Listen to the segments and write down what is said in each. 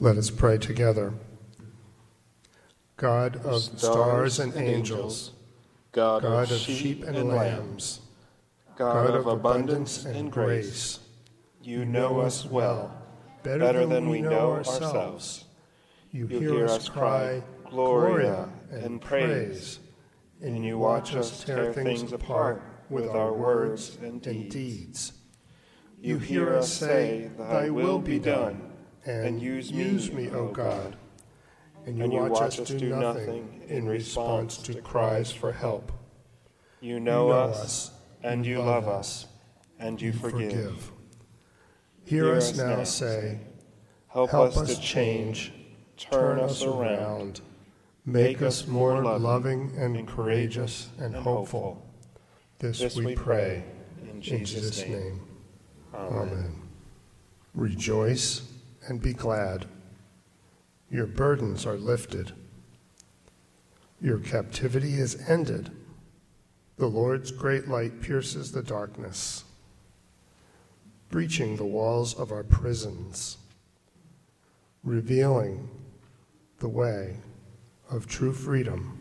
Let us pray together. God of stars and angels, God, God of sheep and lambs, God of abundance and grace, you know us well, better than we know ourselves. You hear us cry, Gloria, and praise, and you watch us tear things apart with our words and deeds. You hear us say, Thy will be done, and use me, O God. And you watch us do nothing in response to cries for help. You know us, and you love us, and you forgive. Hear us now say, Help us to change, turn us around, make us more loving and courageous and hopeful. This we pray in Jesus' name. Amen. Rejoice and be glad. Your burdens are lifted. Your captivity is ended. The Lord's great light pierces the darkness, breaching the walls of our prisons, revealing the way of true freedom.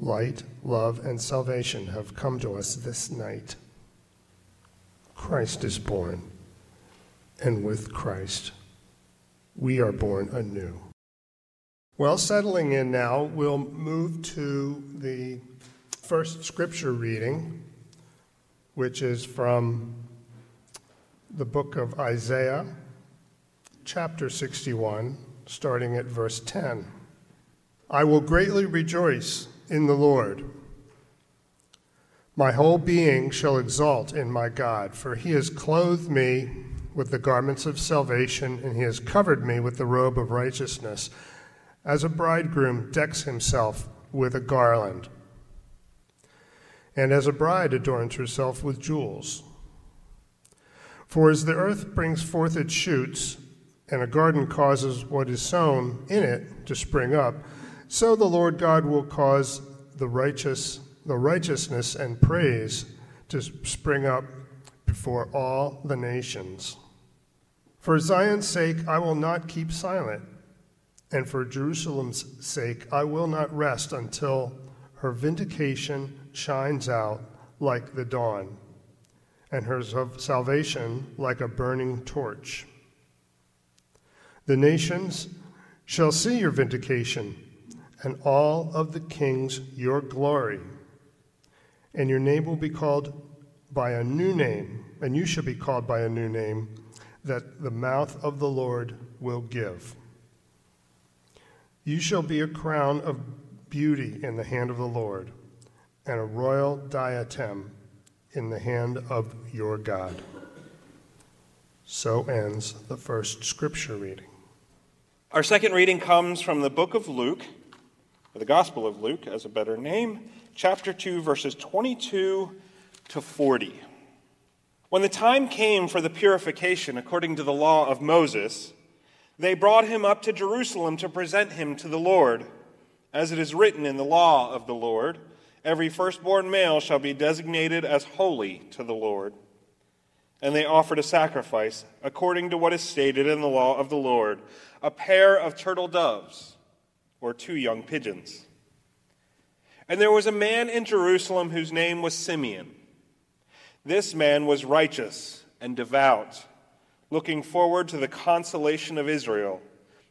Light, love, and salvation have come to us this night. Christ is born, and with Christ, we are born anew. Well, settling in now, we'll move to the first scripture reading, which is from the book of Isaiah, chapter 61, starting at verse 10. I will greatly rejoice in the Lord. My whole being shall exult in my God, for he has clothed me with the garments of salvation, and he has covered me with the robe of righteousness, as a bridegroom decks himself with a garland, and as a bride adorns herself with jewels. For as the earth brings forth its shoots, and a garden causes what is sown in it to spring up, so the Lord God will cause the righteous, the righteousness and praise to spring up before all the nations. For Zion's sake, I will not keep silent, and for Jerusalem's sake, I will not rest until her vindication shines out like the dawn, and her salvation like a burning torch. The nations shall see your vindication, and all of the kings your glory. And your name will be called by a new name, and you shall be called by a new name that the mouth of the Lord will give. You shall be a crown of beauty in the hand of the Lord, and a royal diadem in the hand of your God. So ends the first scripture reading. Our second reading comes from the book of Luke, or the Gospel of Luke as a better name, chapter 2, verses 22 to 40. When the time came for the purification according to the law of Moses, they brought him up to Jerusalem to present him to the Lord. As it is written in the law of the Lord, every firstborn male shall be designated as holy to the Lord. And they offered a sacrifice according to what is stated in the law of the Lord a pair of turtle doves or two young pigeons. And there was a man in Jerusalem whose name was Simeon. This man was righteous and devout, looking forward to the consolation of Israel,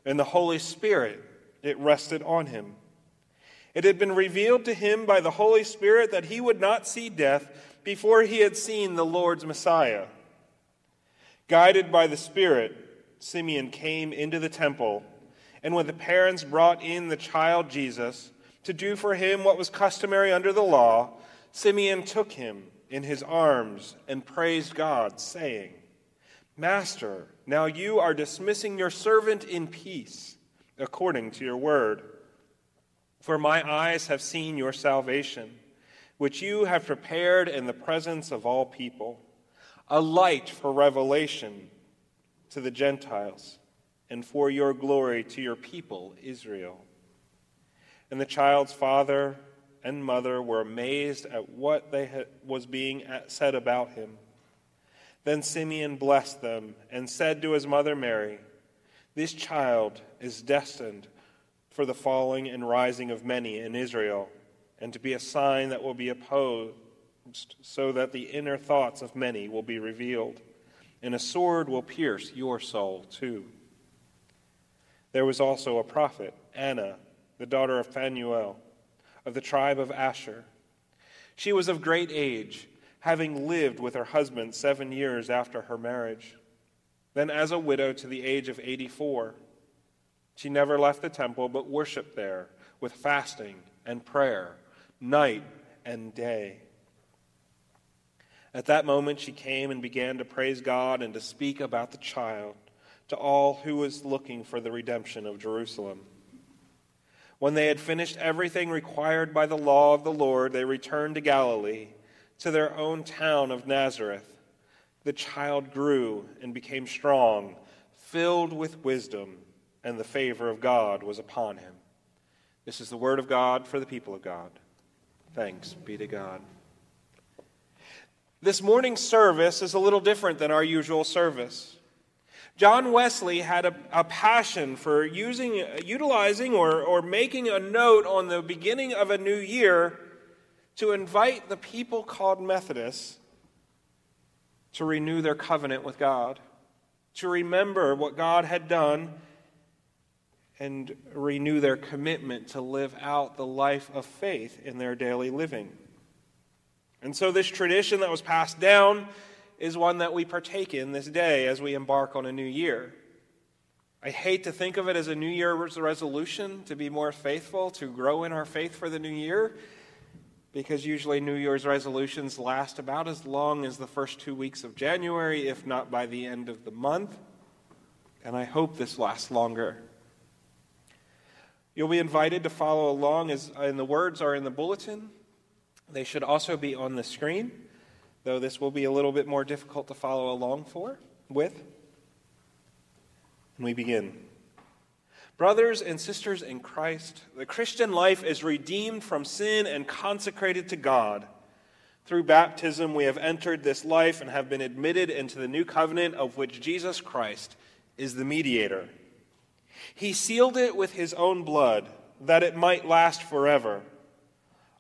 and the Holy Spirit, it rested on him. It had been revealed to him by the Holy Spirit that he would not see death before he had seen the Lord's Messiah. Guided by the Spirit, Simeon came into the temple, and when the parents brought in the child Jesus to do for him what was customary under the law, Simeon took him in his arms and praised God, saying, Master, now you are dismissing your servant in peace, according to your word. For my eyes have seen your salvation, which you have prepared in the presence of all people, a light for revelation to the Gentiles, and for your glory to your people, Israel. And the child's father and mother were amazed at what they had, was being said about him. Then Simeon blessed them and said to his mother Mary, This child is destined for the falling and rising of many in Israel, and to be a sign that will be opposed, so that the inner thoughts of many will be revealed, and a sword will pierce your soul too. There was also a prophet, Anna, the daughter of Phanuel, of the tribe of Asher. She was of great age, having lived with her husband seven years after her marriage. Then, as a widow to the age of 84, she never left the temple but worshiped there with fasting and prayer, night and day. At that moment, she came and began to praise God and to speak about the child to all who was looking for the redemption of Jerusalem. When they had finished everything required by the law of the Lord, they returned to Galilee, to their own town of Nazareth. The child grew and became strong, filled with wisdom, and the favor of God was upon him. This is the word of God for the people of God. Thanks be to God. This morning's service is a little different than our usual service. John Wesley had a, a, passion for using, utilizing or, or making a note on the beginning of a new year to invite the people called Methodists to renew their covenant with God, to remember what God had done, and renew their commitment to live out the life of faith in their daily living. And so, this tradition that was passed down is one that we partake in this day as we embark on a new year. I hate to think of it as a New Year's resolution to be more faithful, to grow in our faith for the new year because usually New Year's resolutions last about as long as the first two weeks of January, if not by the end of the month. And I hope this lasts longer. You'll be invited to follow along, as and the words are in the bulletin. They should also be on the screen, though this will be a little bit more difficult to follow along for with. And we begin. Brothers and sisters in Christ, the Christian life is redeemed from sin and consecrated to God. Through baptism, we have entered this life and have been admitted into the new covenant of which Jesus Christ is the mediator. He sealed it with his own blood that it might last forever.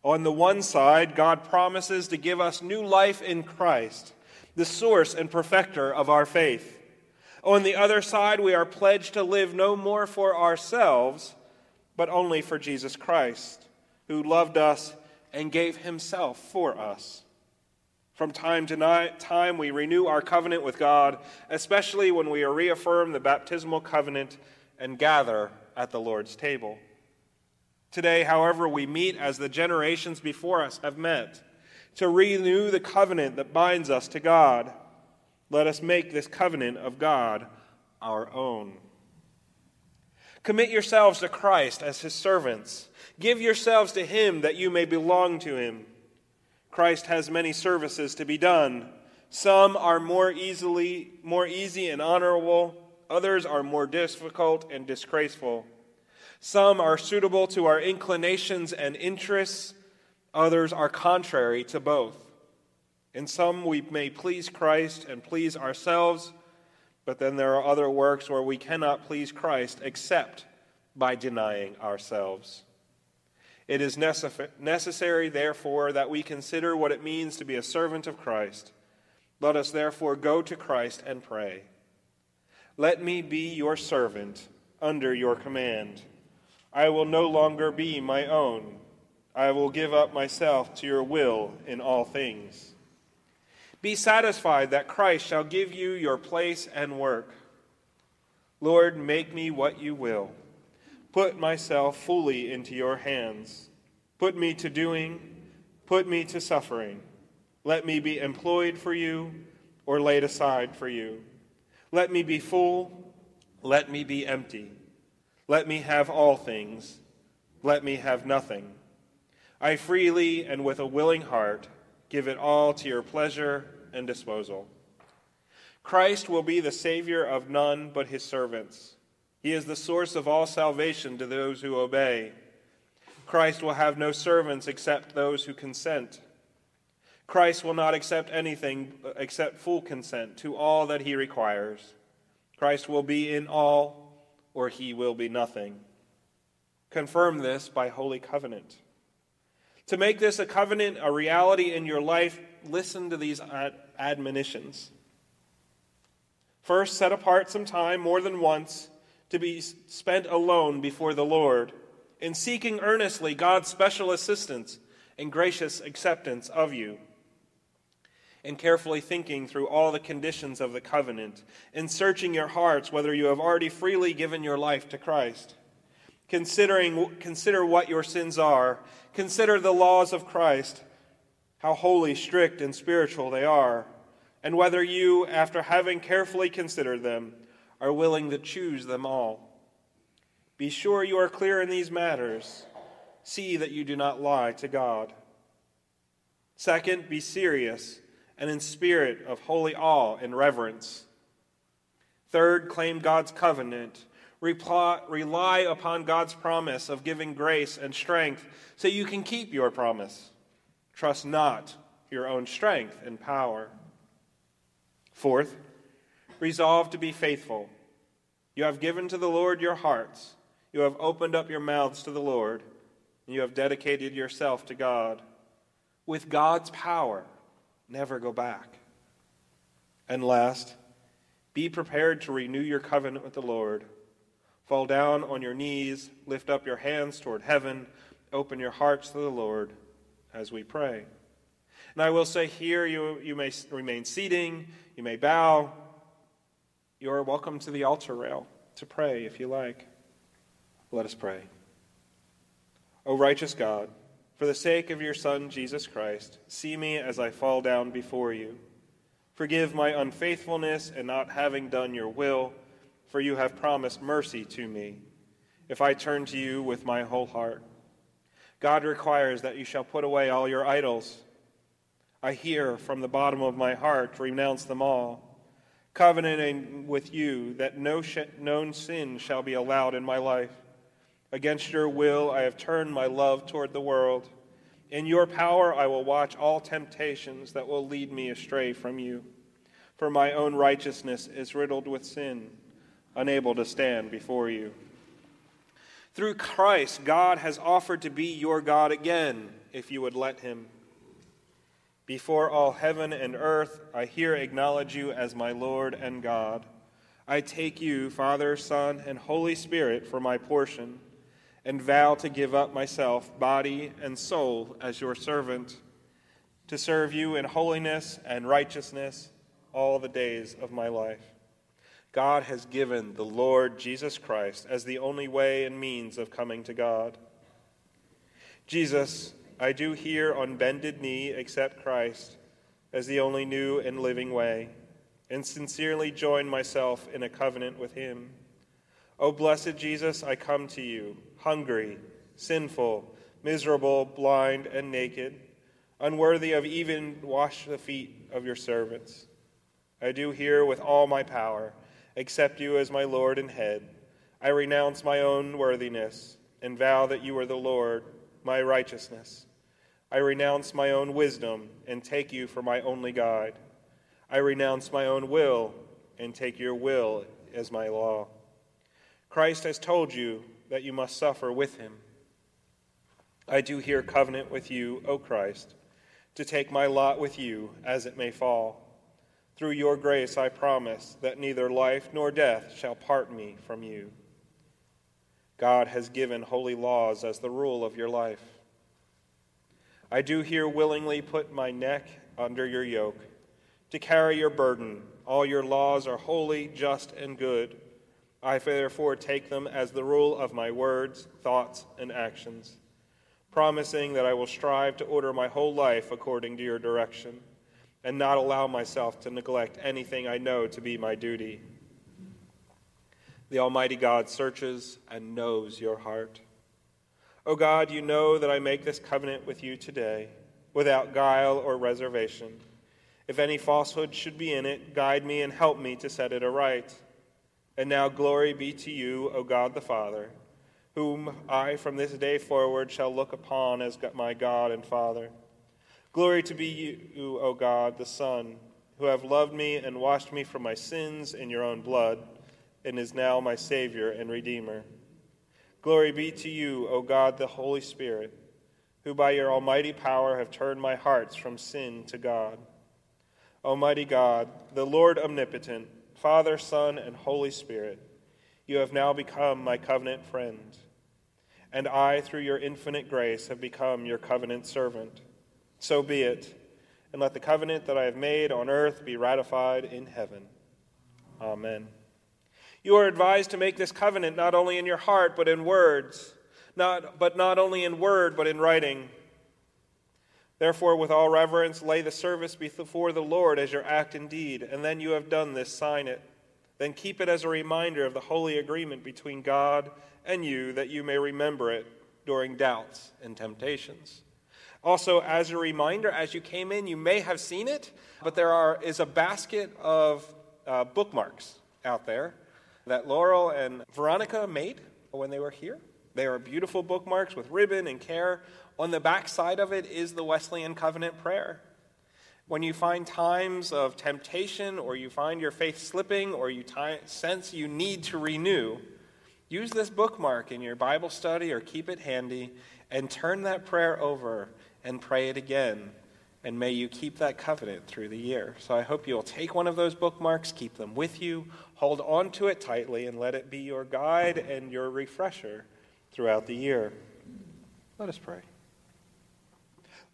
On the one side, God promises to give us new life in Christ, the source and perfecter of our faith. On the other side, we are pledged to live no more for ourselves, but only for Jesus Christ, who loved us and gave himself for us. From time to time, we renew our covenant with God, especially when we reaffirm the baptismal covenant and gather at the Lord's table. Today, however, we meet as the generations before us have met to renew the covenant that binds us to God let us make this covenant of God our own. Commit yourselves to Christ as his servants. Give yourselves to him that you may belong to him. Christ has many services to be done. Some are more easily more easy and honorable, others are more difficult and disgraceful. Some are suitable to our inclinations and interests, others are contrary to both. In some, we may please Christ and please ourselves, but then there are other works where we cannot please Christ except by denying ourselves. It is necessary, therefore, that we consider what it means to be a servant of Christ. Let us therefore go to Christ and pray. Let me be your servant under your command. I will no longer be my own. I will give up myself to your will in all things. Be satisfied that Christ shall give you your place and work. Lord, make me what you will. Put myself fully into your hands. Put me to doing, put me to suffering. Let me be employed for you or laid aside for you. Let me be full, let me be empty. Let me have all things, let me have nothing. I freely and with a willing heart give it all to your pleasure and disposal. Christ will be the Savior of none but his servants. He is the source of all salvation to those who obey. Christ will have no servants except those who consent. Christ will not accept anything except full consent to all that he requires. Christ will be in all, or he will be nothing. Confirm this by holy covenant. To make this a covenant, a reality in your life, listen to these ad- admonitions. First, set apart some time more than once to be spent alone before the Lord in seeking earnestly God's special assistance and gracious acceptance of you. In carefully thinking through all the conditions of the covenant, and searching your hearts whether you have already freely given your life to Christ. Considering, consider what your sins are. Consider the laws of Christ, how holy, strict, and spiritual they are, and whether you, after having carefully considered them, are willing to choose them all. Be sure you are clear in these matters. See that you do not lie to God. Second, be serious and in spirit of holy awe and reverence. Third, claim God's covenant. Rely upon God's promise of giving grace and strength so you can keep your promise. Trust not your own strength and power. Fourth, resolve to be faithful. You have given to the Lord your hearts. You have opened up your mouths to the Lord. And you have dedicated yourself to God. With God's power, never go back. And last, be prepared to renew your covenant with the Lord. Fall down on your knees, lift up your hands toward heaven, open your hearts to the Lord as we pray. And I will say here, you, you may remain seating, you may bow. You are welcome to the altar rail to pray if you like. Let us pray. O righteous God, for the sake of your Son, Jesus Christ, see me as I fall down before you. Forgive my unfaithfulness and not having done your will, for you have promised mercy to me if I turn to you with my whole heart. God requires that you shall put away all your idols. I hear from the bottom of my heart, renounce them all, covenanting with you that no known sin shall be allowed in my life. Against your will, I have turned my love toward the world. In your power, I will watch all temptations that will lead me astray from you. For my own righteousness is riddled with sin, unable to stand before you. Through Christ, God has offered to be your God again, if you would let him. Before all heaven and earth, I here acknowledge you as my Lord and God. I take you, Father, Son, and Holy Spirit, for my portion and vow to give up myself, body and soul, as your servant, to serve you in holiness and righteousness all the days of my life. God has given the Lord Jesus Christ as the only way and means of coming to God. Jesus, I do here on bended knee accept Christ as the only new and living way, and sincerely join myself in a covenant with him. O blessed Jesus, I come to you hungry, sinful, miserable, blind, and naked, unworthy of even wash the feet of your servants. I do here with all my power accept you as my Lord and head. I renounce my own worthiness and vow that you are the Lord, my righteousness. I renounce my own wisdom and take you for my only guide. I renounce my own will and take your will as my law. Christ has told you that you must suffer with him. I do here covenant with you, O Christ, to take my lot with you as it may fall. Through your grace I promise that neither life nor death shall part me from you. God has given holy laws as the rule of your life. I do here willingly put my neck under your yoke to carry your burden. All your laws are holy, just, and good. I therefore take them as the rule of my words, thoughts, and actions, promising that I will strive to order my whole life according to your direction, and not allow myself to neglect anything I know to be my duty. The Almighty God searches and knows your heart. O God, you know that I make this covenant with you today, without guile or reservation. If any falsehood should be in it, guide me and help me to set it aright. And now glory be to you, O God the Father, whom I from this day forward shall look upon as my God and Father. Glory to be you, O God the Son, who have loved me and washed me from my sins in your own blood, and is now my Savior and Redeemer. Glory be to you, O God, the Holy Spirit, who by your almighty power have turned my hearts from sin to God. Almighty God, the Lord omnipotent, Father, Son, and Holy Spirit, you have now become my covenant friend, and I, through your infinite grace, have become your covenant servant. So be it, and let the covenant that I have made on earth be ratified in heaven. Amen. You are advised to make this covenant not only in your heart, but in words, not, but not only in word, but in writing. Therefore, with all reverence, lay the service before the Lord as your act and deed, and then you have done this, sign it. Then keep it as a reminder of the holy agreement between God and you, that you may remember it during doubts and temptations. Also, as a reminder, as you came in, you may have seen it, but there are, is a basket of uh, bookmarks out there that Laurel and Veronica made when they were here. They are beautiful bookmarks with ribbon and care. On the back side of it is the Wesleyan Covenant Prayer. When you find times of temptation or you find your faith slipping or you t- sense you need to renew, use this bookmark in your Bible study or keep it handy and turn that prayer over and pray it again and may you keep that covenant through the year. So I hope you'll take one of those bookmarks, keep them with you, hold on to it tightly, and let it be your guide and your refresher throughout the year. Let us pray.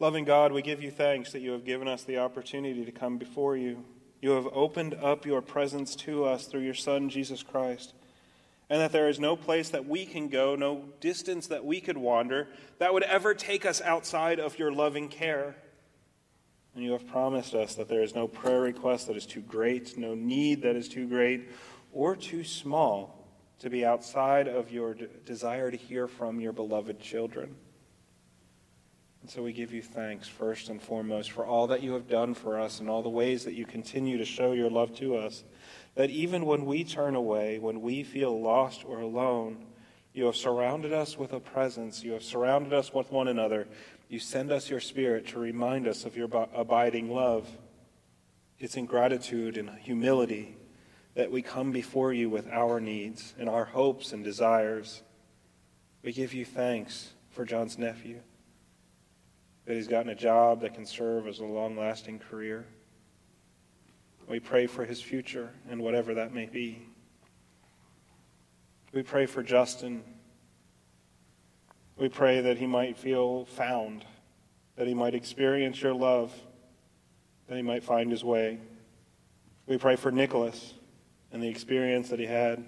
Loving God, we give you thanks that you have given us the opportunity to come before you. You have opened up your presence to us through your Son, Jesus Christ, and that there is no place that we can go, no distance that we could wander, that would ever take us outside of your loving care. And you have promised us that there is no prayer request that is too great, no need that is too great or too small to be outside of your desire to hear from your beloved children. And so we give you thanks first and foremost for all that you have done for us and all the ways that you continue to show your love to us. That even when we turn away, when we feel lost or alone, you have surrounded us with a presence. You have surrounded us with one another. You send us your Spirit to remind us of your abiding love. It's in gratitude and humility that we come before you with our needs and our hopes and desires. We give you thanks for John's nephew, that he's gotten a job that can serve as a long lasting career. We pray for his future and whatever that may be. We pray for Justin we pray that he might feel found, that he might experience your love, that he might find his way. We pray for Nicholas and the experience that he had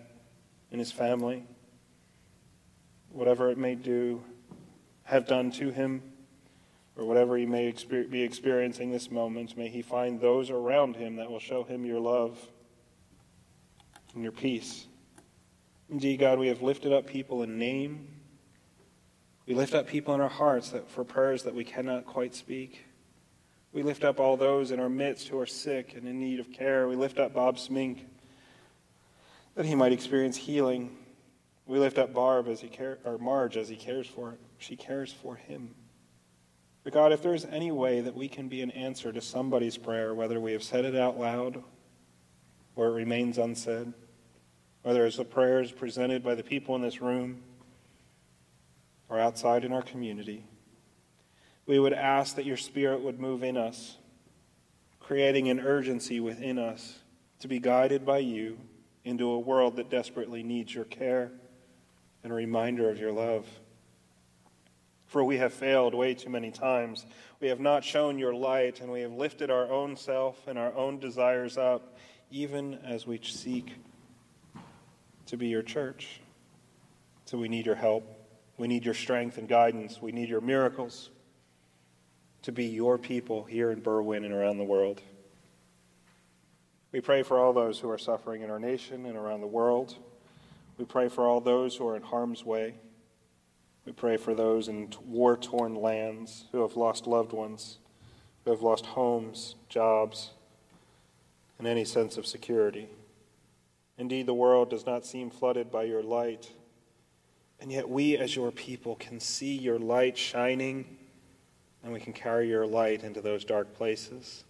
in his family. Whatever it may do, have done to him, or whatever he may be experiencing this moment, may he find those around him that will show him your love and your peace. Indeed, God, we have lifted up people in name we lift up people in our hearts that, for prayers that we cannot quite speak. We lift up all those in our midst who are sick and in need of care. We lift up Bob Smink that he might experience healing. We lift up Barb as he care, or Marge as he cares for she cares for him. But God, if there is any way that we can be an answer to somebody's prayer, whether we have said it out loud or it remains unsaid, whether it's the prayers presented by the people in this room, or outside in our community, we would ask that your Spirit would move in us, creating an urgency within us to be guided by you into a world that desperately needs your care and a reminder of your love. For we have failed way too many times. We have not shown your light, and we have lifted our own self and our own desires up, even as we seek to be your church. So we need your help. We need your strength and guidance. We need your miracles to be your people here in Berwyn and around the world. We pray for all those who are suffering in our nation and around the world. We pray for all those who are in harm's way. We pray for those in war torn lands who have lost loved ones, who have lost homes, jobs, and any sense of security. Indeed, the world does not seem flooded by your light and yet, we as your people can see your light shining, and we can carry your light into those dark places.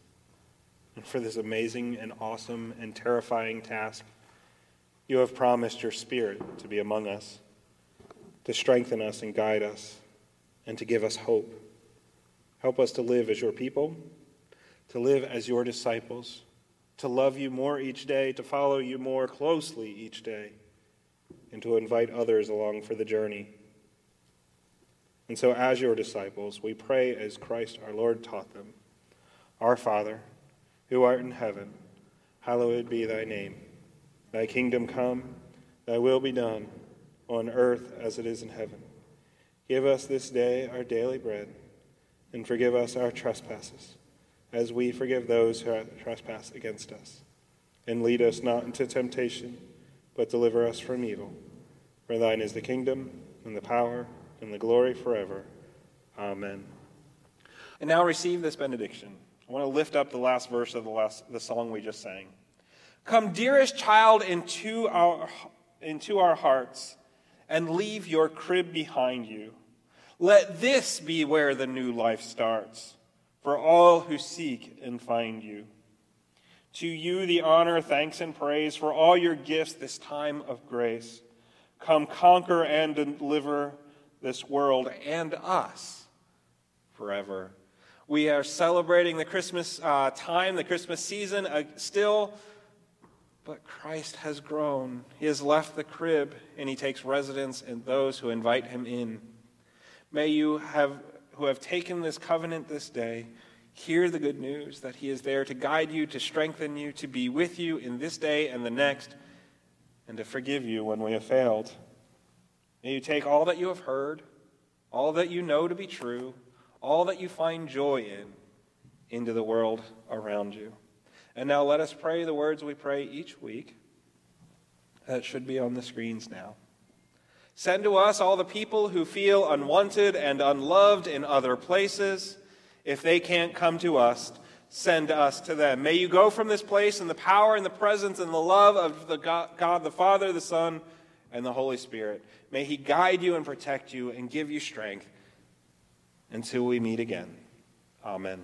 And for this amazing and awesome and terrifying task, You have promised your Spirit to be among us, to strengthen us and guide us, and to give us hope. Help us to live as your people, to live as your disciples, to love you more each day, to follow you more closely each day, and to invite others along for the journey. And so, as your disciples, we pray as Christ our Lord taught them Our Father, who art in heaven, hallowed be thy name. Thy kingdom come, thy will be done, on earth as it is in heaven. Give us this day our daily bread, and forgive us our trespasses, as we forgive those who trespass against us. And lead us not into temptation, but deliver us from evil. For thine is the kingdom, and the power, and the glory forever. Amen. And now receive this benediction. I want to lift up the last verse of the, last, the song we just sang. Come, dearest child, into our, into our hearts and leave your crib behind you. Let this be where the new life starts for all who seek and find you. To you the honor, thanks, and praise for all your gifts this time of grace. Come conquer and deliver this world and us forever we are celebrating the Christmas uh, time, the Christmas season uh, still, but Christ has grown. He has left the crib and he takes residence in those who invite him in. May you have, who have taken this covenant this day, hear the good news that he is there to guide you, to strengthen you, to be with you in this day and the next, and to forgive you when we have failed. May you take all that you have heard, all that you know to be true, all that you find joy in into the world around you. And now let us pray the words we pray each week. That should be on the screens now. Send to us all the people who feel unwanted and unloved in other places. If they can't come to us, send us to them. May you go from this place in the power and the presence and the love of the God, God the Father, the Son, and the Holy Spirit. May He guide you and protect you and give you strength until we meet again. Amen.